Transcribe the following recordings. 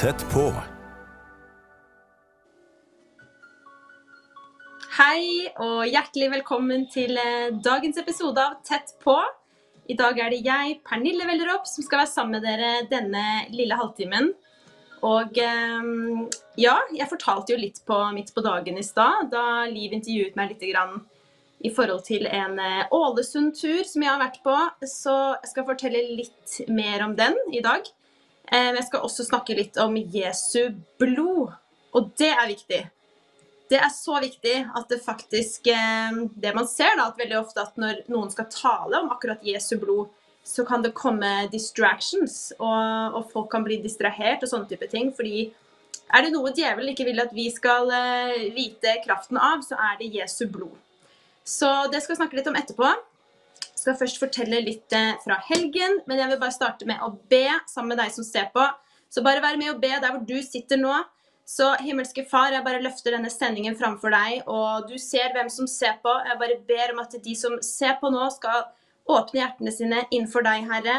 Tett på. Hei og hjertelig velkommen til eh, dagens episode av Tett på. I dag er det jeg, Pernille Velleropp, som skal være sammen med dere denne lille halvtimen. Og eh, ja, jeg fortalte jo litt på midt på dagen i stad, da Liv intervjuet meg litt grann i forhold til en eh, Ålesund-tur som jeg har vært på. Så jeg skal fortelle litt mer om den i dag. Eh, Jeg skal også snakke litt om Jesu blod, og det er viktig. Det er så viktig at det faktisk eh, Det man ser da, at veldig ofte at når noen skal tale om akkurat Jesu blod, så kan det komme distractions, og, og folk kan bli distrahert og sånne type ting. Fordi er det noe djevelen ikke vil at vi skal eh, vite kraften av, så er det Jesu blod. Så det skal jeg snakke litt om etterpå. Skal først fortelle litt eh, fra helgen, men jeg vil bare starte med å be sammen med deg som ser på. Så bare vær med og be der hvor du sitter nå. Så himmelske Far, jeg bare løfter denne sendingen framfor deg, og du ser hvem som ser på. Jeg bare ber om at de som ser på nå, skal åpne hjertene sine innenfor deg, Herre.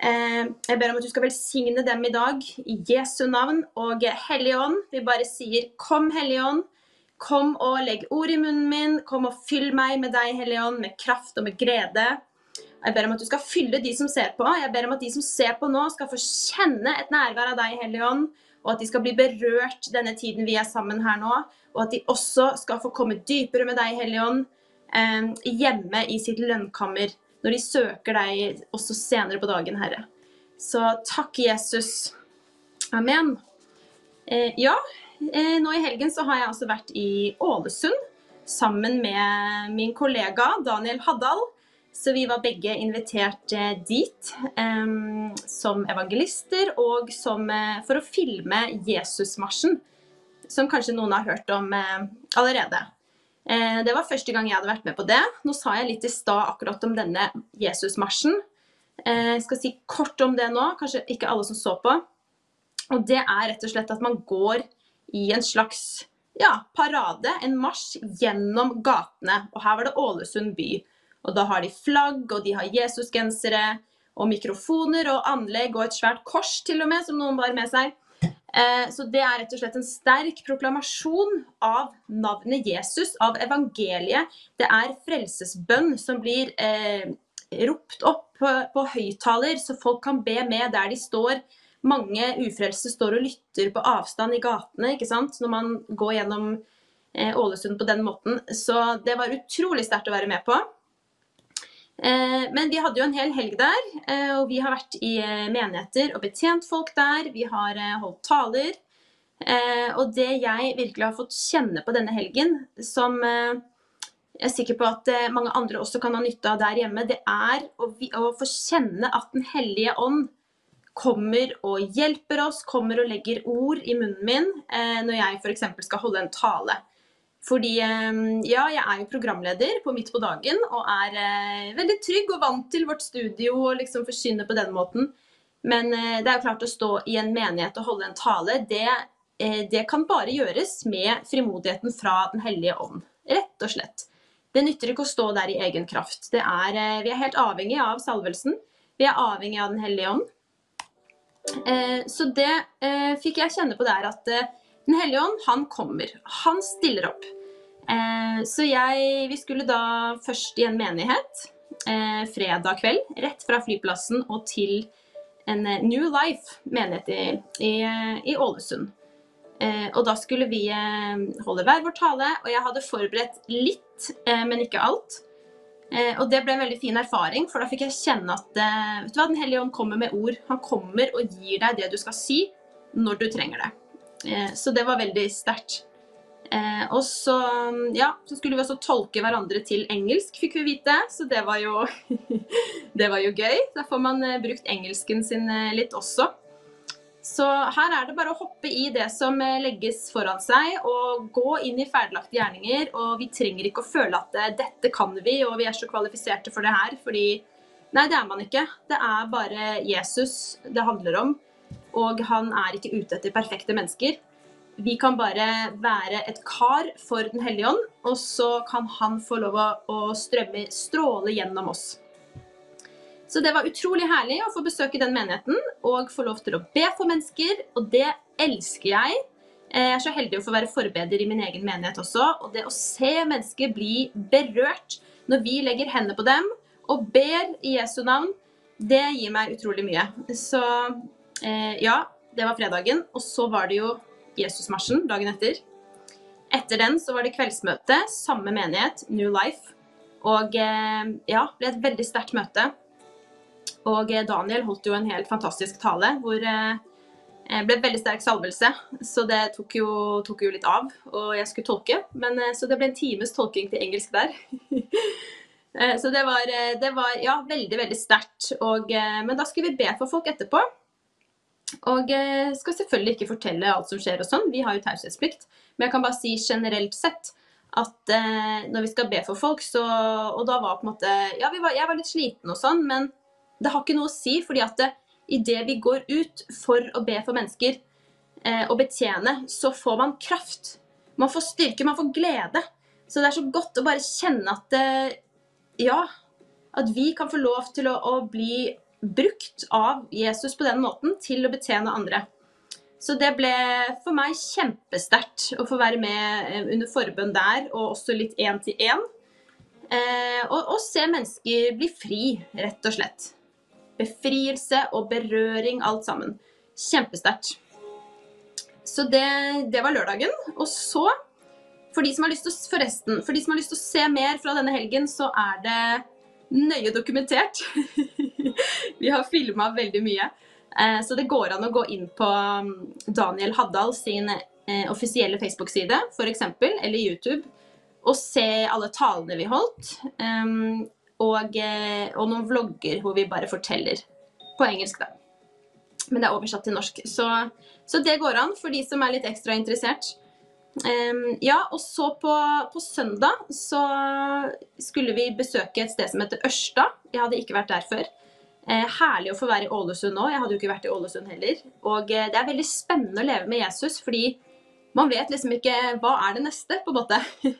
Eh, Jeg ber om at du skal velsigne dem i dag, i Jesu navn. Og Hellige Ånd, vi bare sier kom, Hellige Ånd. Kom og legg ord i munnen min. Kom og fyll meg med deg, Hellige Ånd, med kraft og med glede. Jeg ber om at du skal fylle de som ser på. Jeg ber om at de som ser på nå, skal få kjenne et nærvær av deg, Hellige Ånd. Og at de skal bli berørt denne tiden vi er sammen her nå. Og at de også skal få komme dypere med deg, Hellige Ånd, eh, hjemme i sitt lønnkammer. Når de søker deg også senere på dagen, Herre. Så takk, Jesus. Amen. Eh, ja, nå i helgen så har jeg også vært i Ålesund sammen med min kollega Daniel Haddal. Så vi var begge invitert eh, dit um, som evangelister og som, eh, for å filme Jesusmarsjen. Som kanskje noen har hørt om uh, allerede. Uh, det var første gang jeg hadde vært med på det. Nå sa jeg litt i stad akkurat om denne Jesusmarsjen. Jeg jeg skal si kort om det nå, kanskje ikke alle som så på. Og det er rett og slett at man går i en slags ja, parade, en marsj gjennom gatene. Og her var det Ålesund by. Og da har de flagg, og de har Jesusgensere, og mikrofoner og anlegg, og et svært kors til og med, som noen bar med seg. Eh, Så det er rett og slett en sterk proklamasjon av navnet Jesus, av evangeliet. Det er frelsesbønn som blir eh, ropt opp på, på høyttaler, så folk kan be med der de står. Mange ufrelste står og lytter på avstand i gatene ikke sant? når man går gjennom eh, Ålesund på den måten. Så det var utrolig sterkt å være med på. Eh, Men vi hadde jo en hel helg der, eh, og vi har vært i eh, menigheter og betjent folk der. Vi har eh, holdt taler. Eh, Og det jeg virkelig har fått kjenne på denne helgen, som jeg er sikker på at mange andre også kan ha nytte av der hjemme, det er å, å få kjenne at Den hellige ånd kommer og hjelper oss, kommer og legger ord i munnen min eh, når jeg f.eks. skal holde en tale. Fordi eh, ja, jeg er jo programleder på Midt på dagen og er eh, veldig trygg og vant til vårt studio og liksom forsyne på den måten. Men eh, det er jo klart å stå i en menighet og holde en tale, det, eh, det kan bare gjøres med frimodigheten fra Den hellige ånd. Rett og slett. Det nytter ikke å stå der i egen kraft. Er, eh, vi er helt avhengig av salvelsen. Vi er avhengig av Den hellige ånd. Eh, Så det eh, fikk jeg kjenne på der at eh, Den hellige ånd, han kommer. Han stiller opp. Så jeg Vi skulle da først i en menighet fredag kveld, rett fra flyplassen og til en New Life menighet i, i, i Ålesund. Og da skulle vi holde hver vår tale, og jeg hadde forberedt litt, men ikke alt. Eh, og det ble en veldig fin erfaring, for da fikk jeg kjenne at eh, vet du hva, Den hellige ånd kommer med ord. Han kommer og gir deg det du skal si, når du trenger det. Eh, så det var veldig sterkt. Og så, ja, så skulle vi også tolke hverandre til engelsk, fikk vi vite. Så det var jo, det var jo gøy. Da får man brukt engelsken sin litt også. Så her er det bare å hoppe i det som eh, legges foran seg, og gå inn i ferdiglagte gjerninger. Og vi trenger ikke å føle at eh, dette kan vi, og vi er så kvalifiserte for det her. Fordi nei, det er man ikke. Det er bare Jesus det handler om. Og han er ikke ute etter perfekte mennesker. Vi kan bare være et kar for Den hellige ånd, og så kan han få lov å, strømme, stråle gjennom oss. Så det var utrolig herlig å få besøke den menigheten og få lov til å be for mennesker, og det elsker jeg. Jeg er så heldig å få være forbeder i min egen menighet også, og det å se mennesker bli berørt når vi legger hendene på dem og ber i Jesu navn, det gir meg utrolig mye. Så eh, ja, det var fredagen, og så var det jo Jesusmarsjen dagen etter. Etter den så var det kveldsmøte, samme menighet, New Life. Og eh, ja, ble et veldig sterkt møte. Og eh, Daniel holdt jo en helt fantastisk tale hvor eh, det ble veldig sterk salvelse. Så det tok jo, tok jo, litt av, og jeg skulle tolke. Men, eh, så det ble en times tolking til engelsk der. så det var, det var, ja, veldig, veldig sterkt. Men da skulle vi be for folk etterpå. Og skal selvfølgelig ikke fortelle alt som skjer og sånn, vi har jo taushetsplikt. Men jeg kan bare si generelt sett at eh, når vi skal be for folk, så Og da var på en måte Ja, var, jeg var litt sliten og sånn, men det har ikke noe å si, fordi at idet vi går ut for å be for mennesker eh, og betjene, så får man kraft. Man får styrke, man får glede. Så det er så godt å bare kjenne at eh, ja, at vi kan få lov til å, å bli brukt av Jesus på den måten til å betjene andre. Så det ble for meg kjempesterkt å få være med eh, under forbønn der, og også litt én til én. Eh, og, og se mennesker bli fri, rett og slett. Befrielse og berøring, alt sammen. Kjempesterkt. Så det, det, var lørdagen. Og så, for de, som har lyst til, forresten, for de som har lyst til å se mer fra denne helgen, så er det nøye dokumentert. Vi har filma veldig mye. Eh, så det går an å gå inn på um, Daniel Haddal sin eh, offisielle Facebook-side, f.eks., eller YouTube, og se alle talene vi holdt. Og, eh, og, noen vlogger hvor vi bare forteller. På engelsk, da. Men det er oversatt til norsk. Så, så det går an for de som er litt ekstra interessert. Um, ja, og så på, på, søndag så skulle vi besøke et sted som heter Ørsta. Jeg hadde ikke vært der før. Eh, herlig å få være i Ålesund nå. Jeg hadde jo ikke vært i Ålesund heller. Og eh, det er veldig spennende å leve med Jesus, fordi man vet liksom ikke hva er det neste, på en måte.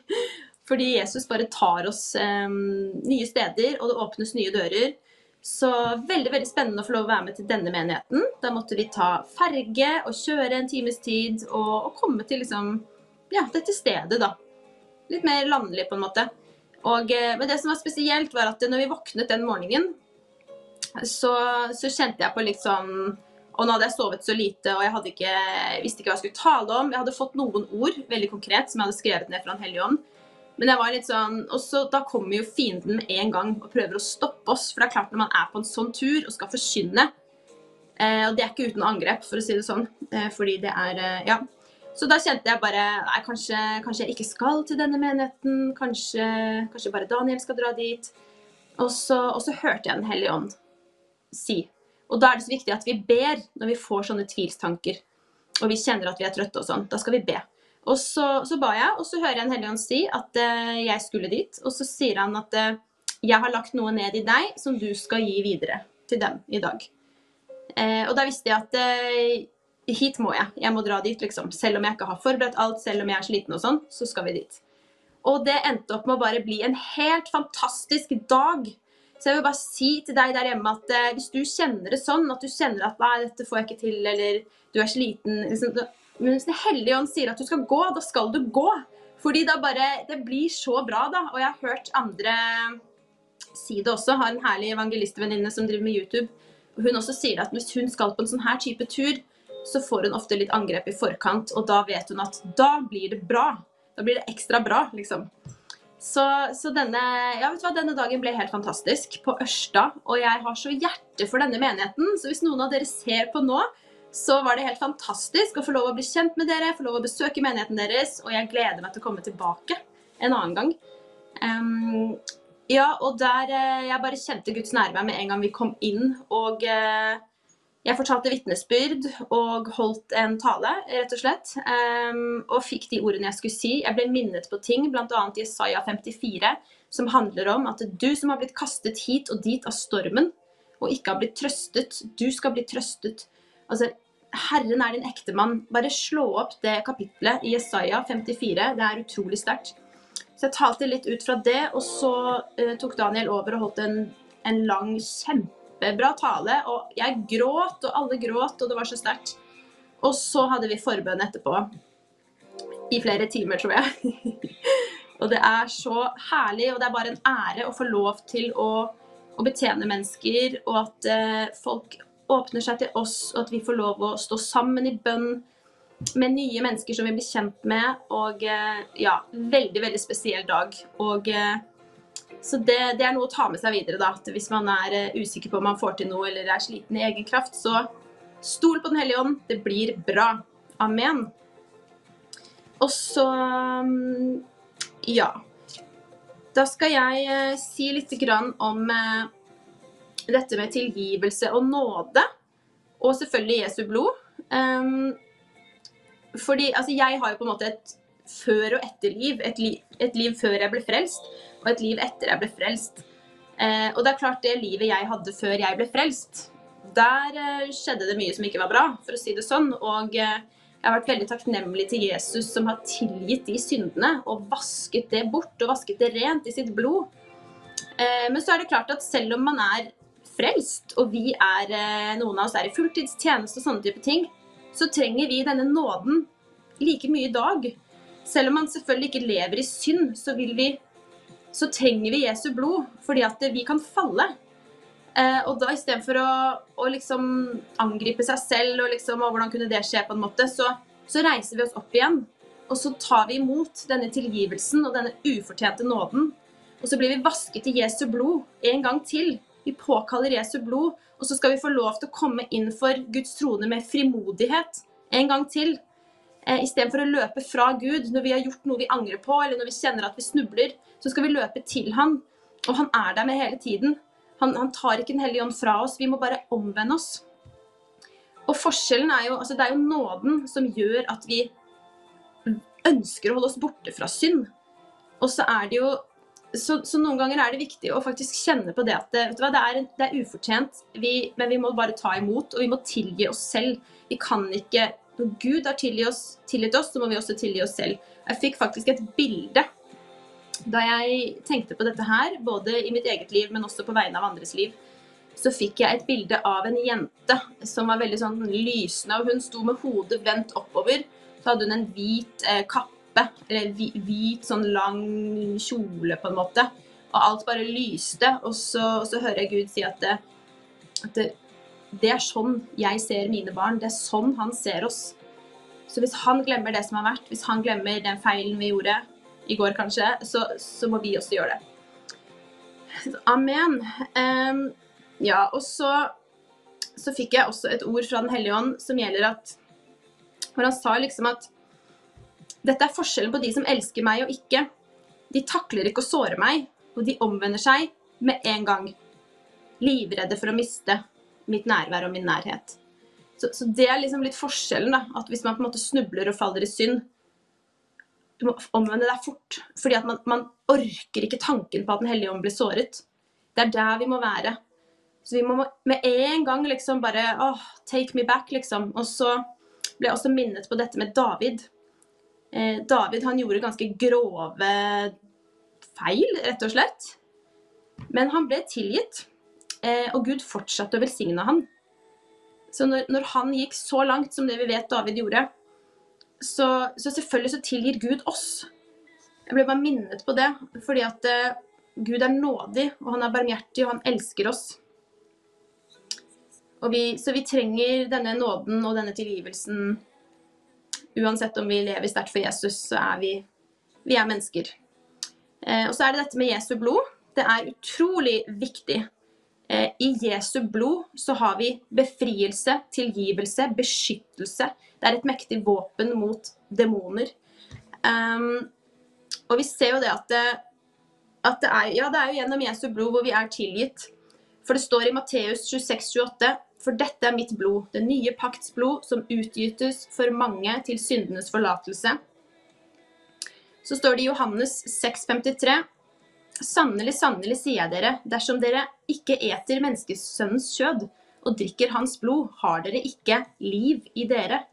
Fordi Jesus bare tar oss eh, nye steder, og det åpnes nye dører. Så veldig veldig spennende å få lov å være med til denne menigheten. Da måtte vi ta ferge og kjøre en times tid og, og komme til liksom, ja, dette stedet, da. Litt mer landlig, på en måte. Og, eh, men det som var spesielt, var at når vi våknet den morgenen, så, så kjente jeg på litt sånn og nå hadde jeg sovet så lite, og jeg ikke, visste ikke hva jeg skulle tale om. Jeg hadde fått noen ord, veldig konkret, som jeg hadde skrevet ned fra Den hellige ånd. Men jeg var litt sånn, og så Da kommer jo fienden med en gang og prøver å stoppe oss. For det er klart når man er på en sånn tur og skal forkynne eh, Og det er ikke uten angrep, for å si det sånn. Eh, fordi det er eh, Ja. Så da kjente jeg bare Nei, kanskje, kanskje, jeg ikke skal til denne menigheten. Kanskje, kanskje bare Daniel skal dra dit. Og så, og så hørte jeg Den hellige ånd si. Og da er det så viktig at vi ber når vi får sånne tvilstanker. Og vi kjenner at vi er trøtte og sånn. Da skal vi be. Og så, så, ba jeg, og så hører jeg en hellig ånd si at uh, jeg skulle dit. Og så sier han at uh, jeg har lagt noe ned i deg som du skal gi videre til dem i dag. Uh, og da visste jeg at hit må jeg. Jeg må dra dit, liksom. Selv om jeg ikke har forberedt alt, selv om jeg er sliten og sånn, så skal vi dit. Og det endte opp med å bare bli en helt fantastisk dag. Så jeg vil bare si til deg der hjemme at hvis du kjenner det sånn, at du kjenner at nei, dette får jeg ikke til, eller du er sliten liksom, men hvis Den hellige ånd sier at du skal gå, da skal du gå. Fordi da bare Det blir så bra, da. Og jeg har hørt andre si det også. Har en herlig evangelistvenninne som driver med YouTube. Hun også sier at hvis hun skal på en sånn her type tur, så får hun ofte litt angrep i forkant, og da vet hun at da blir det bra. Da blir det ekstra bra, liksom. Så, så denne, ja, hva, denne dagen ble helt fantastisk på Ørsta, og jeg har så hjerte for denne menigheten. Så hvis noen av dere ser på nå, så var det helt fantastisk å få lov å bli kjent med dere, få lov å besøke menigheten deres, og jeg gleder meg til å komme tilbake en annen gang. Um, ja, og der uh, Jeg bare kjente Guds nærvær med en gang vi kom inn, og uh, jeg fortalte vitnesbyrd og holdt en tale, rett og slett. Og fikk de ordene jeg skulle si. Jeg ble minnet på ting, bl.a. Jesaja 54, som handler om at du som har blitt kastet hit og dit av stormen, og ikke har blitt trøstet, du skal bli trøstet. Altså, Herren er din ektemann. Bare slå opp det kapitlet i Jesaja 54. Det er utrolig sterkt. Så jeg talte litt ut fra det, og så uh, tok Daniel over og holdt en, en lang, kjempebra tale, og jeg gråt, og alle gråt, og det var så sterkt. Og så hadde vi forbønn etterpå. I flere timer, tror jeg. og det er så herlig, og det er bare en ære å få lov til å, å betjene mennesker, og at uh, folk åpner seg til oss, og at vi får lov å stå sammen i bønn med nye mennesker som vi blir kjent med. Og eh, ja, veldig, veldig spesiell dag. Og eh, så det, det, er noe å ta med seg videre, da. At hvis man er uh, usikker på om man får til noe eller er sliten i egen kraft, så stol på Den hellige ånd. Det blir bra. Amen. Og så um, ja. Da skal jeg si litt om dette med tilgivelse og nåde. Og selvfølgelig Jesu blod. Um, fordi altså, jeg har jo på en måte et før og etterliv. Et, liv, et liv før jeg ble frelst og et liv etter jeg ble frelst. Uh, og det er klart, det livet jeg hadde før jeg ble frelst, der uh, skjedde det mye som ikke var bra, for å si det sånn. Og uh, jeg har vært veldig takknemlig til Jesus som har tilgitt de syndene og vasket det bort og vasket det rent i sitt blod. Men så er det klart at selv om man er frelst, og vi er, eh, noen av oss er i fulltidstjeneste og sånne type ting, så trenger vi denne nåden like mye i dag. Selv om man selvfølgelig ikke lever i synd, så vi så trenger vi Jesu blod, fordi at vi kan falle. Eh, og da istedenfor å, å liksom angripe seg selv og liksom og hvordan kunne det skje, på en måte, så, så, reiser vi oss opp igjen. Og så tar vi imot denne tilgivelsen og denne ufortjente nåden. Og så blir vi vasket i Jesu blod en gang til. Vi påkaller Jesu blod, og så skal vi få lov til å komme inn for Guds trone med frimodighet en gang til. Eh, Istedenfor å løpe fra Gud når vi har gjort noe vi angrer på, eller når vi kjenner at vi snubler, så skal vi løpe til han. Og han er der med hele tiden. Han, han tar ikke Den hellige ånd fra oss. Vi må bare omvende oss. Og forskjellen er jo altså Det er jo nåden som gjør at vi ønsker å holde oss borte fra synd. Og så er det jo så, så, noen ganger er det viktig å faktisk kjenne på det at det, det, er, det er, ufortjent, vi, men vi må bare ta imot, og vi må tilgi oss selv. Vi kan ikke når Gud har tilgitt oss, tilgitt oss, så må vi også tilgi oss selv. Jeg fikk faktisk et bilde da jeg tenkte på dette her, både i mitt eget liv, men også på vegne av andres liv. Så fikk jeg et bilde av en jente som var veldig sånn lysende, og hun sto med hodet vendt oppover. Så hadde hun en hvit eh, kappe, eller hvit sånn lang kjole, på en måte. Og alt bare lyste. Og så, og så hører jeg Gud si at det, at det det er sånn jeg ser mine barn. Det er sånn han ser oss. Så hvis han glemmer det som har vært, hvis han glemmer den feilen vi gjorde i går kanskje, så, så må vi også gjøre det. Amen. Um, ja, og så, så fikk jeg også et ord fra Den hellige ånd som gjelder at Hvor han sa liksom at dette er forskjellen på de som elsker meg og ikke. De takler ikke å såre meg, og de omvender seg med en gang. Livredde for å miste mitt nærvær og min nærhet. Så, så, det er liksom litt forskjellen. da, at Hvis man på en måte snubler og faller i synd, du må omvende deg fort. Fordi at man, man orker ikke tanken på at Den hellige ånd blir såret. Det er der vi må være. Så vi må med en gang liksom bare oh, Take me back, liksom. Og så ble jeg også minnet på dette med David. Eh, David han gjorde ganske grove feil, rett og slett. Men han ble tilgitt. Eh, og Gud fortsatte å velsigne han. Så når, når, han gikk så langt som det vi vet David gjorde, så, så, selvfølgelig så tilgir Gud oss. Jeg ble bare minnet på det, fordi at eh, Gud er nådig, og han er barmhjertig, og han elsker oss. Vi, så vi trenger denne nåden og denne tilgivelsen. Uansett om vi lever sterkt for Jesus, så er vi, vi er mennesker. Eh, og så er det dette med Jesu blod. Det er utrolig viktig Eh, I Jesu blod så har vi befrielse, tilgivelse, beskyttelse. Det er et mektig våpen mot demoner. Um, og vi ser jo det at, det at det, er, ja, det er jo gjennom Jesu blod hvor vi er tilgitt. For det står i Matteus 26, 28 For dette er mitt blod, det nye pakts blod, som utgytes for mange til syndenes forlatelse. Så står det i Johannes 6,53.: Sannelig, sannelig, sier jeg dere, dersom dere ikke eter menneskesønnens kjød og drikker hans blod, har dere ikke liv i dere.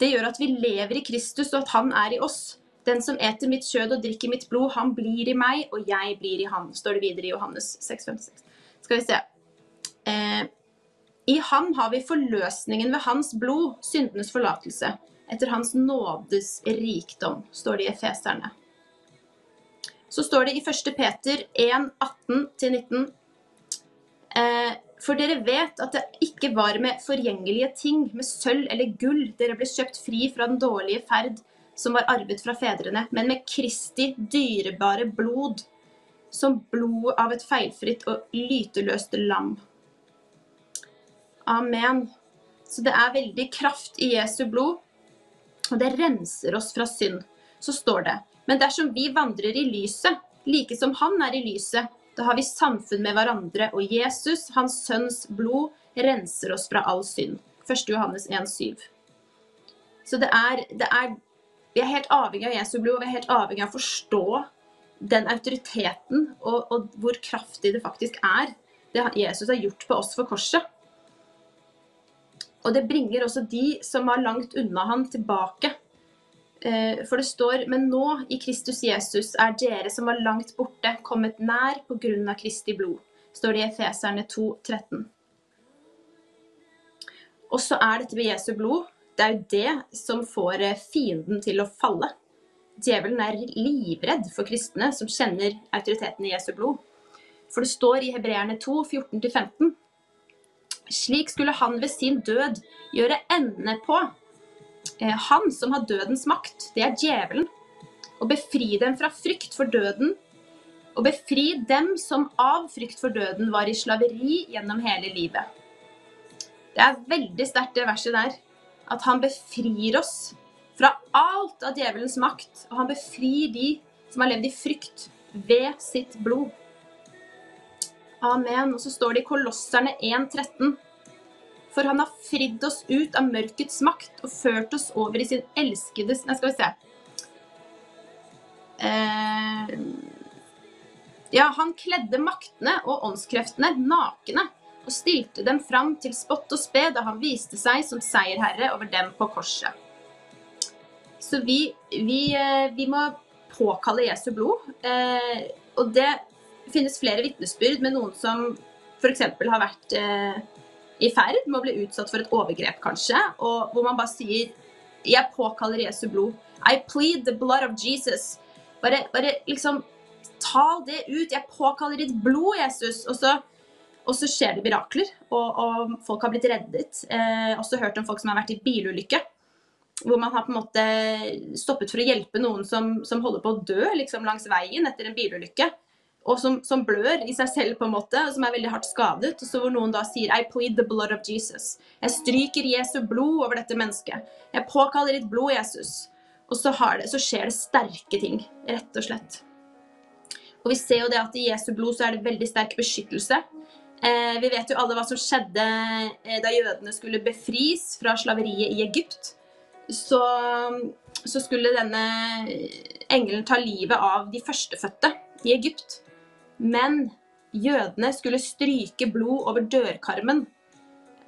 Det gjør at vi lever i Kristus, og at han er i oss. Den som eter mitt kjød og drikker mitt blod, han blir i meg, og jeg blir i han, står det videre i Johannes 6,56. Skal vi se. Eh, I ham har vi forløsningen ved hans blod, syndenes forlatelse. Etter hans nådes rikdom, står det i Efeserne. Så står det i 1. Peter 1, 18-19. Eh, for dere vet at det ikke var med forgjengelige ting, med sølv eller gull, dere ble kjøpt fri fra den dårlige ferd som var arvet fra fedrene, men med Kristi dyrebare blod, som blod av et feilfritt og lyteløst lam. Amen. Så det er veldig kraft i Jesu blod, og det renser oss fra synd. Så står det, men dersom vi vandrer i lyset, like som Han er i lyset, da har vi samfunn med hverandre, og Jesus, hans sønns blod, renser oss fra all synd. 1. Johannes 1,7. Så det er, det er, Vi er helt avhengig av Jesu blod, og vi er helt avhengig av å forstå den autoriteten og, og hvor kraftig det faktisk er, det Jesus har gjort på oss for korset. Og det bringer også de som var langt unna han, tilbake. Eh, for det står Men nå, i Kristus Jesus, er dere som var langt borte, kommet nær på grunn av Kristi blod. Står det i Efeserne 2, 13. Og så er dette ved Jesu blod Det er jo det som får eh, fienden til å falle. Djevelen er livredd for kristne som kjenner autoriteten i Jesu blod. For det står i Hebreerne 2, 14-15 Slik skulle han ved sin død gjøre ende på Eh, han som har dødens makt, det er djevelen. Og befri dem fra frykt for døden. Og befri dem som av frykt for døden var i slaveri gjennom hele livet. Det er veldig sterkt, det verset der. At han befrir oss fra alt av djevelens makt. Og han befrir de som har levd i frykt, ved sitt blod. Amen. Og så står det i Kolosserne 1,13. For han har fridd oss ut av mørkets makt og ført oss over i sin elskedes Nei, skal vi se. Eh, ja, han kledde maktene og åndskreftene nakne og stilte dem fram til spott og spe da han viste seg som seierherre over dem på korset. Så vi, vi, eh, vi må påkalle Jesu blod. Eh, og det finnes flere vitnesbyrd med noen som f.eks. har vært eh, i ferd med å bli utsatt for et overgrep, kanskje, og hvor man bare sier Jeg påkaller Jesu blod. I plead the blood of Jesus. Bare, bare liksom Ta det ut. Jeg påkaller ditt blod, Jesus. Og så, og så skjer det mirakler, og, og, folk har blitt reddet. Eh, også hørt om folk som har vært i bilulykke. Hvor man har på en måte stoppet for å hjelpe noen som, som holder på å dø liksom, langs veien etter en bilulykke og som, som, blør i seg selv, på en måte, og som er veldig hardt skadet. Og så hvor noen da sier I plead the blood of Jesus. Jeg stryker Jesu blod over dette mennesket. Jeg påkaller ditt blod, Jesus. Og så, det, så, skjer det sterke ting, rett og slett. Og vi ser jo det at i Jesu blod så er det veldig sterk beskyttelse. Eh, vi vet jo alle hva som skjedde eh, da jødene skulle befris fra slaveriet i Egypt. Så, så skulle denne engelen ta livet av de førstefødte i Egypt. Men jødene skulle stryke blod over dørkarmen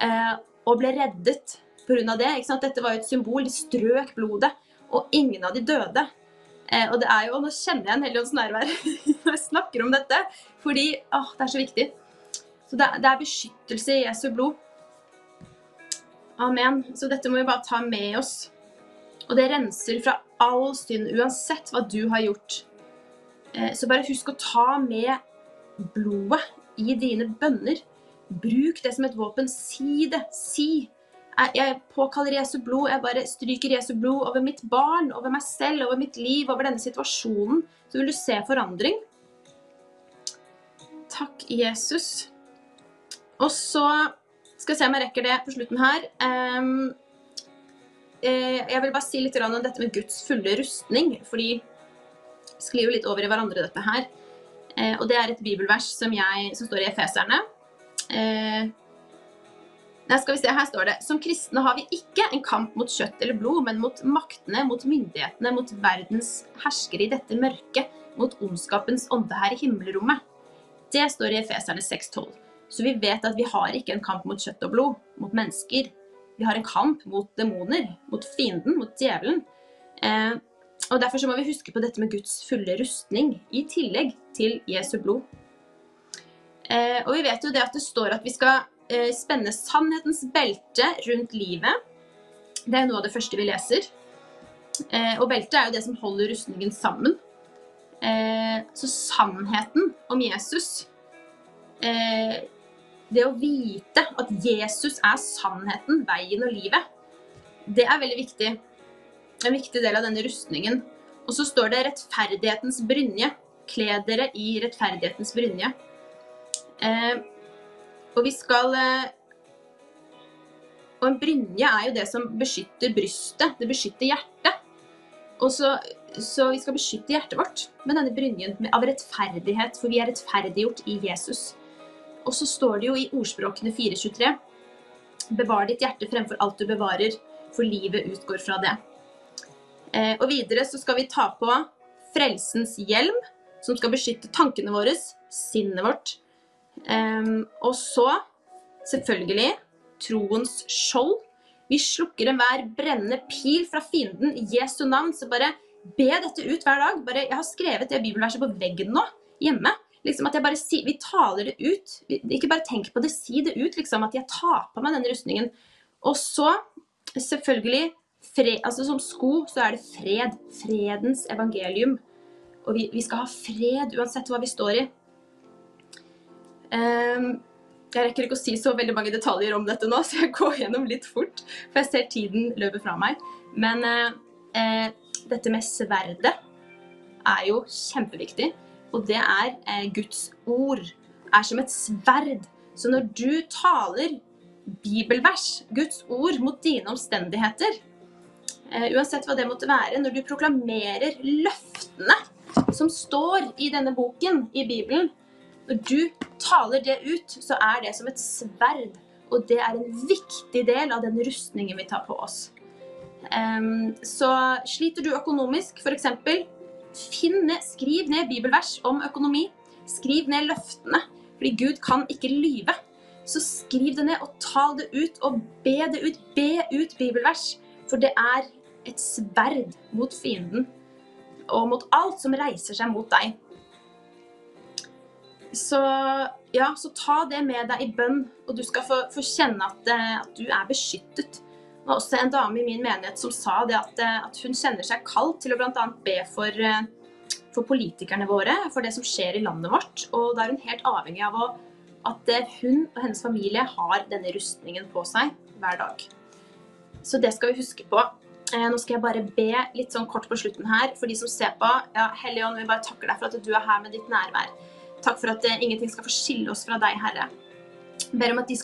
eh, og ble reddet pga. det. Ikke sant? Dette var jo et symbol. De strøk blodet, og ingen av de døde. Eh, og det er jo, Nå kjenner jeg en Helligånds nærvær når jeg snakker om dette, fordi åh, det er så viktig. Så det, det er beskyttelse i Jesu blod. Amen. Så dette må vi bare ta med oss. Og det renser fra all synd, uansett hva du har gjort. Eh, så bare husk å ta med blodet i dine bønner. Bruk det som et våpen. Si det. Si. Jeg påkaller Jesu blod. Jeg bare stryker Jesu blod over mitt barn, over meg selv, over mitt liv, over denne situasjonen. Så vil du se forandring. Takk, Jesus. Og så skal jeg se om jeg rekker det på slutten her. Eh, jeg vil bare si litt om dette med Guds fulle rustning. fordi sklir jo litt over i hverandre, dette her. Eh, og det er et bibelvers som, jeg, som står i Efeserne. Eh, nei, skal vi se, her står det Som kristne har vi ikke en kamp mot kjøtt eller blod, men mot maktene, mot myndighetene, mot verdens herskere i dette mørket, mot ondskapens ånde her i himmelrommet. Det står i Efeserne 6,12. Så vi vet at vi har ikke en kamp mot kjøtt og blod, mot mennesker. Vi har en kamp mot demoner, mot fienden, mot djevelen. Eh, og Derfor så må vi huske på dette med Guds fulle rustning, i tillegg til Jesu blod. Eh, og vi vet jo det at det står at vi skal eh, spenne sannhetens belte rundt livet. Det er noe av det første vi leser. Eh, og beltet er jo det som holder rustningen sammen. Eh, så sannheten om Jesus eh, Det å vite at Jesus er sannheten, veien og livet, det er veldig viktig. En viktig del av denne rustningen. Og så står det 'rettferdighetens brynje'. Kle dere i rettferdighetens brynje. Eh, og vi skal eh, Og en brynje er jo det som beskytter brystet. Det beskytter hjertet. Og så, så vi skal beskytte hjertet vårt med denne brynjen av rettferdighet, for vi er rettferdiggjort i Jesus. Og så står det jo i ordspråkene 423 Bevar ditt hjerte fremfor alt du bevarer, for livet utgår fra det. Eh, og videre så skal vi ta på frelsens hjelm, som skal beskytte tankene våre, sinnet vårt. Um, og så, selvfølgelig, troens skjold. Vi slukker enhver brennende pil fra fienden i Jesu navn. Så bare be dette ut hver dag. Bare, jeg har skrevet det bibelverset på veggen nå, hjemme. Liksom at jeg bare si, Vi taler det ut. Ikke bare tenk på det, si det ut. liksom At jeg tar på meg denne rustningen. Og så, selvfølgelig fred, altså Som sko så er det fred. Fredens evangelium. Og vi, vi skal ha fred uansett hva vi står i. Um, jeg rekker ikke å si så veldig mange detaljer om dette nå, så jeg går gjennom litt fort. For jeg ser tiden løpe fra meg. Men eh, eh, dette med sverdet er jo kjempeviktig. Og det er eh, Guds ord. Er som et sverd. Så når du taler bibelvers, Guds ord, mot dine omstendigheter, uansett hva det måtte være, når du proklamerer løftene som står i denne boken, i Bibelen, når du taler det ut, så er det som et sverd. Og det er en viktig del av den rustningen vi tar på oss. Så sliter du økonomisk, f.eks., finn skriv ned bibelvers om økonomi. Skriv ned løftene, fordi Gud kan ikke lyve. Så skriv det ned og tal det ut, og be det ut. Be ut bibelvers, for det er et sverd mot fienden og mot alt som reiser seg mot deg. Så ja, så ta det med deg i bønn, og du skal få, få kjenne at, eh, at, du er beskyttet. Det var også en dame i min menighet som sa det at, eh, at hun kjenner seg kalt til å bl.a. be for, eh, for, politikerne våre, for det som skjer i landet vårt. Og da er hun helt avhengig av å, at hun og hennes familie har denne rustningen på seg hver dag. Så det skal vi huske på. Nå skal jeg bare be litt sånn kort på slutten her for de som ser på. Ja, Hellige Ånd, vi bare takker deg for at du er her med ditt nærvær. Takk for at eh, ingenting skal få skille oss fra deg, Herre. Ber om at de,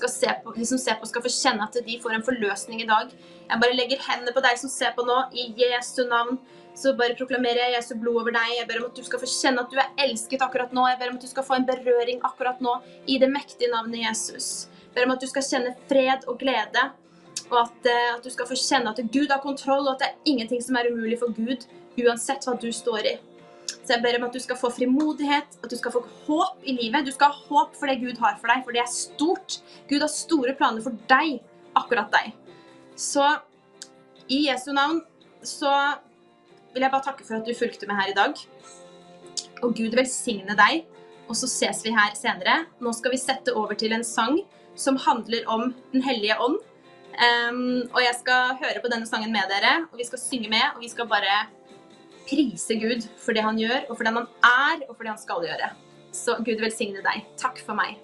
på, de, som ser på, skal få kjenne at de får en forløsning i dag. Jeg bare legger hendene på deg som ser på nå, i Jesu navn. Så bare proklamerer jeg Jesu blod over deg. Jeg ber om at du skal få kjenne at du er elsket akkurat nå. Jeg ber om at du skal få en berøring akkurat nå i det mektige navnet Jesus. Jeg ber om at du skal kjenne fred og glede. Og at, eh, at du skal få kjenne at Gud har kontroll, og at det er ingenting som er umulig for Gud, uansett hva du står i. Så jeg ber om at du skal få frimodighet, at du skal få håp i livet. Du skal ha håp for det Gud har for deg, for det er stort. Gud har store planer for deg, akkurat deg. Så i Jesu navn så vil jeg bare takke for at du fulgte med her i dag. Og Gud velsigne deg. Og så ses vi her senere. Nå skal vi sette over til en sang som handler om Den hellige ånd. Um, og jeg skal høre på denne sangen med dere, og vi skal synge med, og vi skal bare prise Gud for det han gjør, og for den han er, og for det han skal gjøre. Så Gud velsigne deg. Takk for meg.